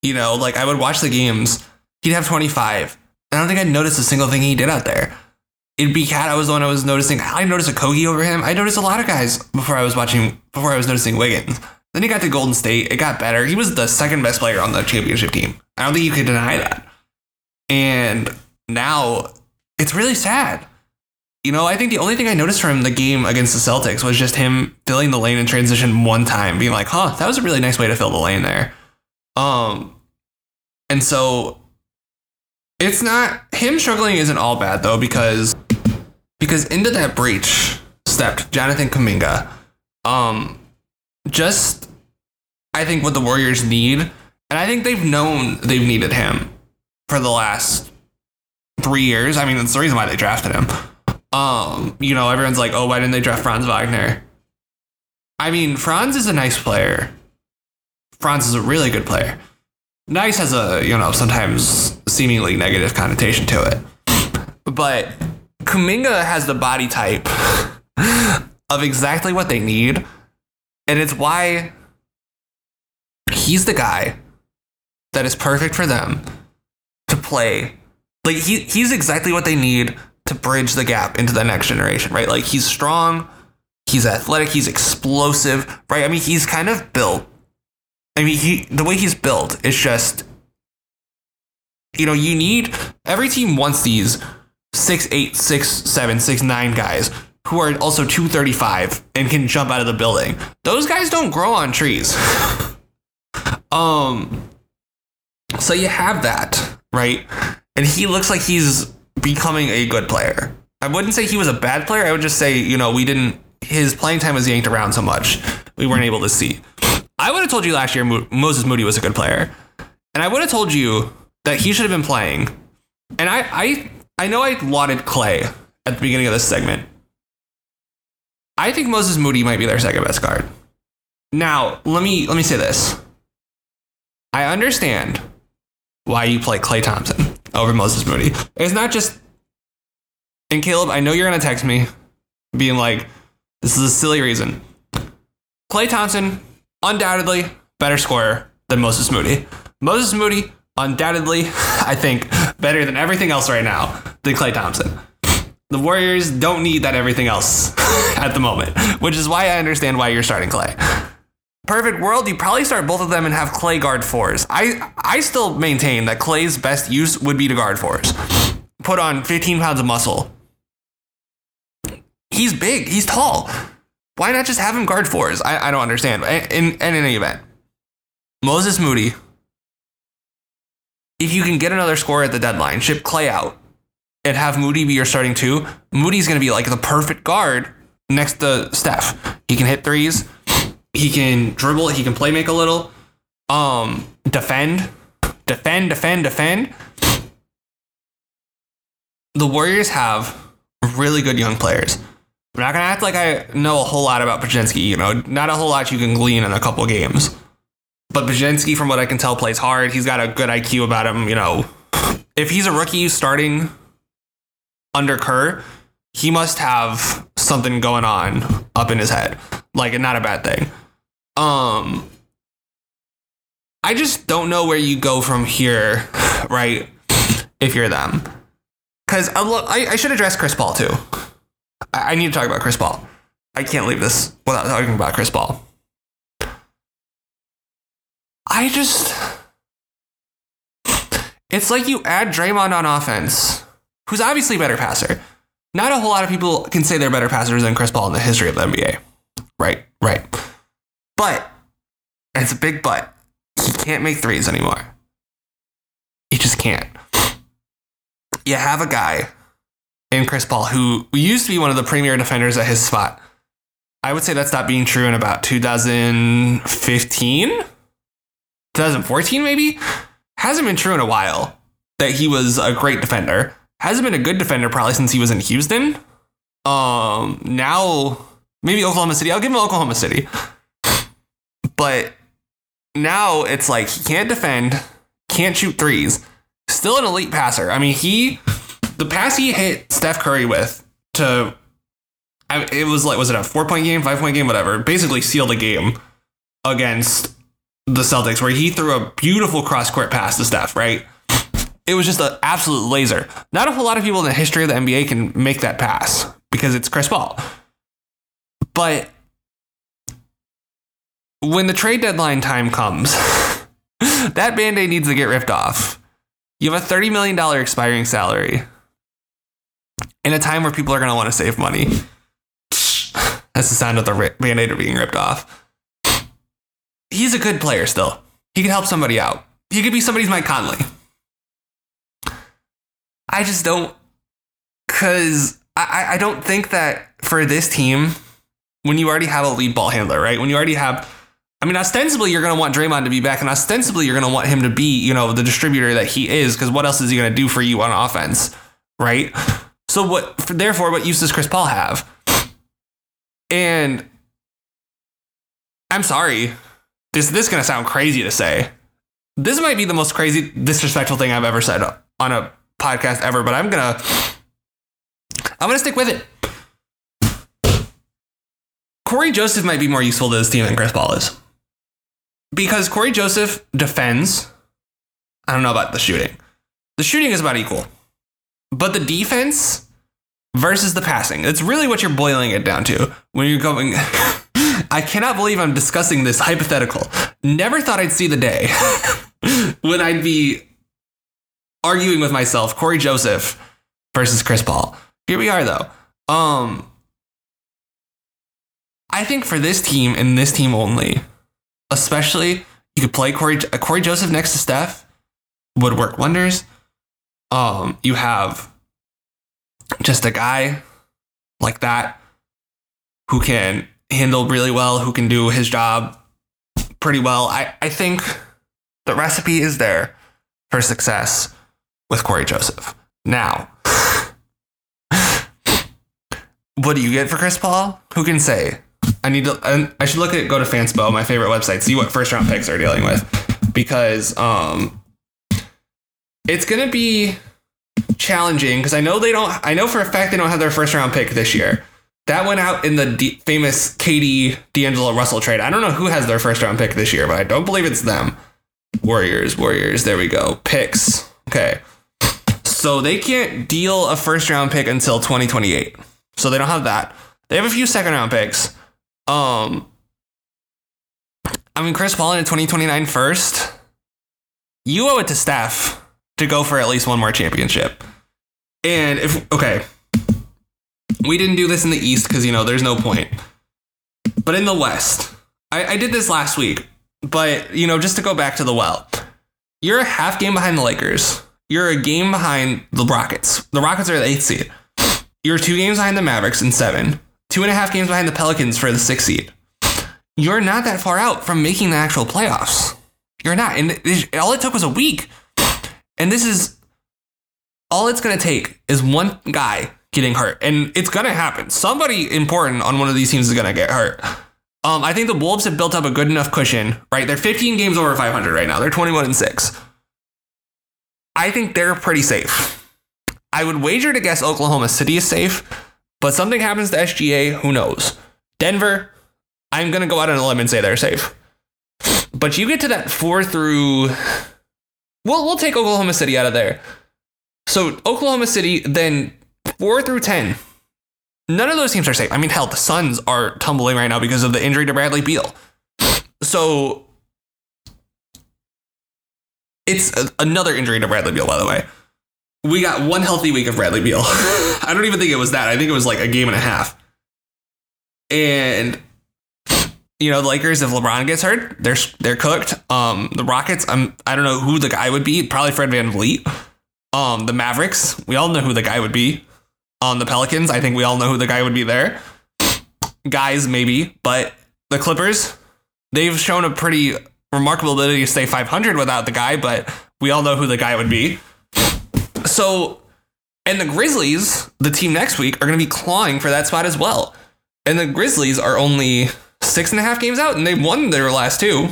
You know, like I would watch the games, he'd have 25. I don't think I'd notice a single thing he did out there. It'd be Cat. I was the one I was noticing. I noticed a Kogi over him. I noticed a lot of guys before I was watching, before I was noticing Wiggins. Then he got to Golden State. It got better. He was the second best player on the championship team. I don't think you could deny that. And now it's really sad. You know, I think the only thing I noticed from the game against the Celtics was just him filling the lane in transition one time, being like, "Huh, that was a really nice way to fill the lane there." Um, and so it's not him struggling isn't all bad though because because into that breach stepped Jonathan Kuminga. Um, just I think what the Warriors need, and I think they've known they've needed him for the last three years. I mean, that's the reason why they drafted him. Um, you know, everyone's like, oh, why didn't they draft Franz Wagner? I mean, Franz is a nice player. Franz is a really good player. Nice has a, you know, sometimes seemingly negative connotation to it. But Kuminga has the body type of exactly what they need. And it's why he's the guy that is perfect for them play. Like he he's exactly what they need to bridge the gap into the next generation, right? Like he's strong, he's athletic, he's explosive, right? I mean, he's kind of built. I mean, he the way he's built is just you know, you need every team wants these six eight, six seven, six nine guys who are also 235 and can jump out of the building. Those guys don't grow on trees. um so you have that, right? And he looks like he's becoming a good player. I wouldn't say he was a bad player. I would just say, you know, we didn't his playing time was yanked around so much. We weren't able to see. I would have told you last year Mo- Moses Moody was a good player. And I would have told you that he should have been playing. And I I I know I lauded Klay at the beginning of this segment. I think Moses Moody might be their second best guard. Now, let me let me say this. I understand why you play Klay Thompson over Moses Moody. It's not just and Caleb, I know you're gonna text me being like, this is a silly reason. Klay Thompson, undoubtedly better scorer than Moses Moody. Moses Moody, undoubtedly, I think, better than everything else right now than Klay Thompson. The Warriors don't need that everything else at the moment, which is why I understand why you're starting Klay. Perfect world, you probably start both of them and have Klay guard fours. I I still maintain that Klay's best use would be to guard fours. Put on 15 pounds of muscle. He's big, he's tall. Why not just have him guard fours? I, I don't understand. In, in, in any event, Moses Moody, if you can get another score at the deadline, ship Klay out and have Moody be your starting two, Moody's going to be like the perfect guard next to Steph. He can hit threes, he can dribble, he can play make a little, um, defend, defend, defend, defend. The Warriors have really good young players. I'm not gonna act like I know a whole lot about Podziemski. You know, not a whole lot you can glean in a couple games. But Podziemski, from what I can tell, plays hard. He's got a good IQ about him. You know, if he's a rookie starting under Kerr, he must have something going on up in his head. Like, not a bad thing. Um, I just don't know where you go from here, right? If you're them, because I, I should address Chris Paul too. I, I need to talk about Chris Paul. I can't leave this without talking about Chris Paul. I just. It's like you add Draymond on offense, who's obviously a better passer. Not a whole lot of people can say they're better passers than Chris Paul in the history of the NBA. Right, right. But, it's a big but, he can't make threes anymore. He just can't. You have a guy in Chris Paul who used to be one of the premier defenders at his spot. I would say that's not being true in about 2015, 2014, maybe. Hasn't been true in a while that he was a great defender. Hasn't been a good defender probably since he was in Houston. Um, now maybe Oklahoma City. I'll give him Oklahoma City. But now it's like he can't defend, can't shoot threes. Still an elite passer. I mean, he the pass he hit Steph Curry with to it was like was it a four point game, five point game, whatever. Basically sealed the game against the Celtics, where he threw a beautiful cross court pass to Steph. Right, it was just an absolute laser. Not a whole lot of people in the history of the NBA can make that pass because it's Chris Paul. But when the trade deadline time comes, that band aid needs to get ripped off. You have a $30 million expiring salary in a time where people are going to want to save money. That's the sound of the band aid being ripped off. He's a good player still. He can help somebody out. He could be somebody's Mike Conley. I just don't, because I, I don't think that for this team, when you already have a lead ball handler, right? When you already have, I mean, ostensibly you're going to want Draymond to be back, and ostensibly you're going to want him to be, you know, the distributor that he is, because what else is he going to do for you on offense, right? So what? Therefore, what use does Chris Paul have? And I'm sorry, this this is gonna sound crazy to say. This might be the most crazy, disrespectful thing I've ever said on a podcast ever, but I'm gonna I'm gonna stick with it. Cory Joseph might be more useful to this team than Chris Paul is. Because Cory Joseph defends I don't know about the shooting. The shooting is about equal. But the defense versus the passing, it's really what you're boiling it down to when you're going. I cannot believe I'm discussing this hypothetical. Never thought I'd see the day when I'd be arguing with myself, Cory Joseph versus Chris Paul. Here we are though. Um I think for this team and this team only, especially you could play Cory Cory Joseph next to Steph would work wonders. Um you have just a guy like that who can handle really well, who can do his job pretty well. I, I think the recipe is there for success with Cory Joseph. Now, what do you get for Chris Paul? Who can say? I need to. I should look at go to Fanspo, my favorite website, see what first round picks are dealing with, because um, it's gonna be challenging because I know they don't. I know for a fact they don't have their first round pick this year. That went out in the D- famous KD D'Angelo Russell trade. I don't know who has their first round pick this year, but I don't believe it's them. Warriors, Warriors. There we go. Picks. Okay. So they can't deal a first round pick until 2028. So they don't have that. They have a few second round picks. Um I mean Chris Paul in 2029 first. You owe it to Steph to go for at least one more championship. And if okay, we didn't do this in the East because you know there's no point. But in the West, I, I did this last week. But you know, just to go back to the well, you're a half game behind the Lakers. You're a game behind the Rockets. The Rockets are the eighth seed. You're two games behind the Mavericks in seven. Two and a half games behind the Pelicans for the sixth seed. You're not that far out from making the actual playoffs. You're not. And all it took was a week. And this is all it's going to take is one guy getting hurt. And it's going to happen. Somebody important on one of these teams is going to get hurt. Um, I think the Wolves have built up a good enough cushion, right? They're 15 games over 500 right now. They're 21 and 6. I think they're pretty safe. I would wager to guess Oklahoma City is safe, but something happens to SGA, who knows? Denver, I'm going to go out on a limb and say they're safe. But you get to that four through. We'll, we'll take Oklahoma City out of there. So Oklahoma City, then four through 10. None of those teams are safe. I mean, hell, the Suns are tumbling right now because of the injury to Bradley Beal. So it's another injury to Bradley Beal, by the way. We got one healthy week of Bradley Beal. I don't even think it was that. I think it was like a game and a half. And you know, the Lakers, if LeBron gets hurt, they're they're cooked. Um, the Rockets, I'm I don't know who the guy would be. Probably Fred VanVleet. Um, the Mavericks, we all know who the guy would be. On the Pelicans, I think we all know who the guy would be there. Guys, maybe, but the Clippers, they've shown a pretty remarkable ability to stay 500 without the guy, but we all know who the guy would be. So, and the Grizzlies, the team next week, are going to be clawing for that spot as well. And the Grizzlies are only six and a half games out, and they won their last two.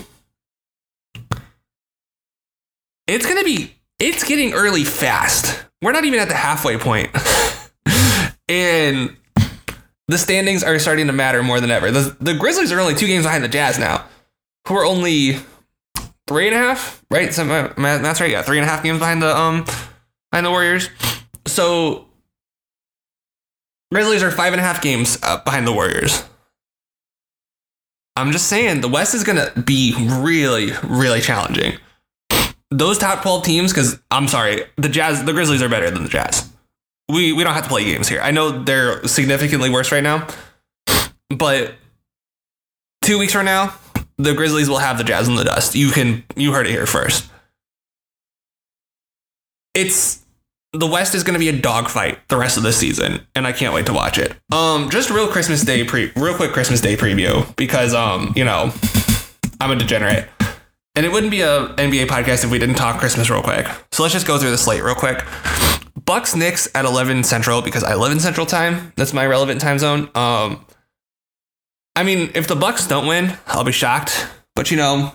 It's going to be, it's getting early fast. We're not even at the halfway point. and the standings are starting to matter more than ever. The, the Grizzlies are only two games behind the Jazz now, who are only three and a half, right? So that's right. Yeah, three and a half games behind the um behind the Warriors. So Grizzlies are five and a half games uh, behind the Warriors. I'm just saying the West is gonna be really, really challenging. Those top 12 teams, because I'm sorry, the Jazz, the Grizzlies are better than the Jazz. We we don't have to play games here. I know they're significantly worse right now, but two weeks from now, the Grizzlies will have the Jazz in the dust. You can you heard it here first. It's the West is going to be a dogfight the rest of the season, and I can't wait to watch it. Um, just real Christmas Day pre, real quick Christmas Day preview because um, you know, I'm a degenerate, and it wouldn't be a NBA podcast if we didn't talk Christmas real quick. So let's just go through the slate real quick. Bucks Knicks at 11 Central because I live in Central Time. That's my relevant time zone. Um, I mean, if the Bucks don't win, I'll be shocked. But you know,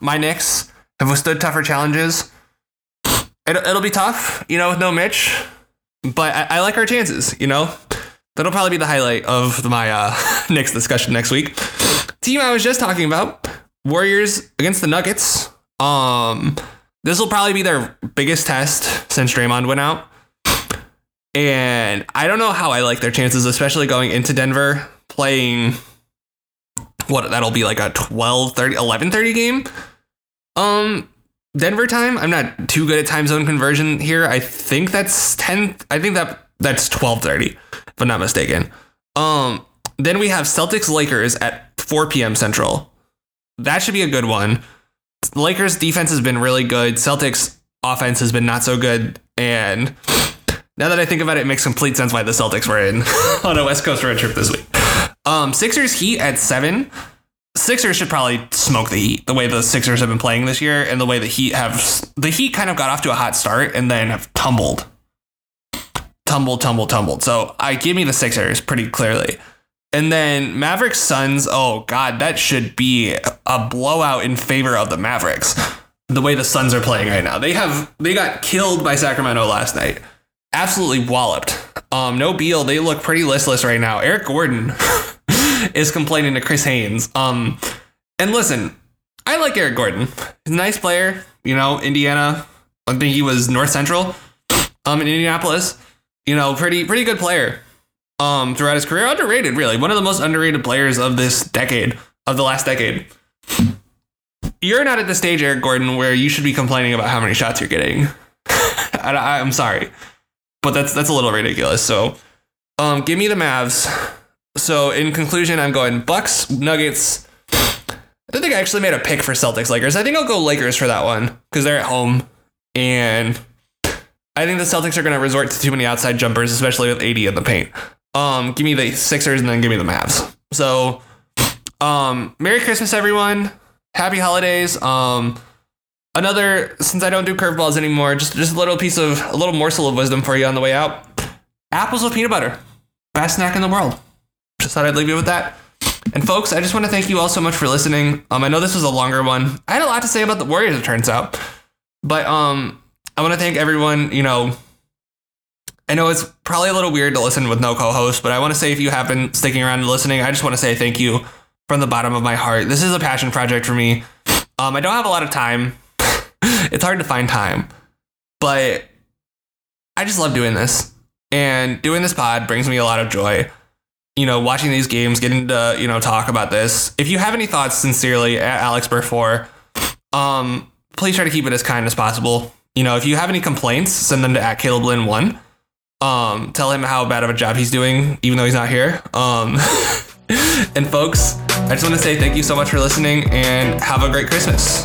my Knicks have withstood tougher challenges. It'll, it'll be tough, you know, with no Mitch. But I, I like our chances, you know. That'll probably be the highlight of my uh, Knicks discussion next week. Team I was just talking about, Warriors against the Nuggets. Um, this will probably be their biggest test since Draymond went out. And I don't know how I like their chances, especially going into Denver, playing what that'll be like a 12 30 11 30 game. Um Denver time. I'm not too good at time zone conversion here. I think that's 10 I think that that's 12 30 if I'm not mistaken. Um then we have Celtics Lakers at 4 p.m. Central. That should be a good one. Lakers defense has been really good. Celtics offense has been not so good. And now that I think about it, it makes complete sense why the Celtics were in on a West Coast road trip this week. Um, Sixers Heat at seven. Sixers should probably smoke the Heat the way the Sixers have been playing this year and the way the Heat have the Heat kind of got off to a hot start and then have tumbled, tumbled, tumbled, tumbled. So I give me the Sixers pretty clearly. And then Mavericks Suns, oh god, that should be a blowout in favor of the Mavericks. The way the Suns are playing right now. They have they got killed by Sacramento last night. Absolutely walloped. Um, no Beal, they look pretty listless right now. Eric Gordon is complaining to Chris Haynes. Um, and listen, I like Eric Gordon. He's a nice player, you know, Indiana. I think he was North Central um in Indianapolis. You know, pretty pretty good player um, throughout his career. Underrated, really. One of the most underrated players of this decade, of the last decade. You're not at the stage, Eric Gordon, where you should be complaining about how many shots you're getting. I, am sorry, but that's that's a little ridiculous. So, um, give me the Mavs. So, in conclusion, I'm going Bucks, Nuggets. I don't think I actually made a pick for Celtics Lakers. I think I'll go Lakers for that one because they're at home, and I think the Celtics are going to resort to too many outside jumpers, especially with AD in the paint. Um, give me the Sixers and then give me the Mavs. So, um, Merry Christmas, everyone. Happy holidays. Um, another since I don't do curveballs anymore, just just a little piece of a little morsel of wisdom for you on the way out. Apples with peanut butter, best snack in the world. Just thought I'd leave you with that. And folks, I just want to thank you all so much for listening. Um, I know this was a longer one. I had a lot to say about the Warriors, it turns out, but um, I want to thank everyone. You know, I know it's probably a little weird to listen with no co-host, but I want to say if you have been sticking around and listening, I just want to say thank you from the bottom of my heart. This is a passion project for me. Um, I don't have a lot of time. it's hard to find time, but I just love doing this. And doing this pod brings me a lot of joy. You know, watching these games, getting to, you know, talk about this. If you have any thoughts, sincerely, Alex Burr um, please try to keep it as kind as possible. You know, if you have any complaints, send them to at Caleb Lynn one um, tell him how bad of a job he's doing, even though he's not here. Um, and folks, I just want to say thank you so much for listening and have a great Christmas.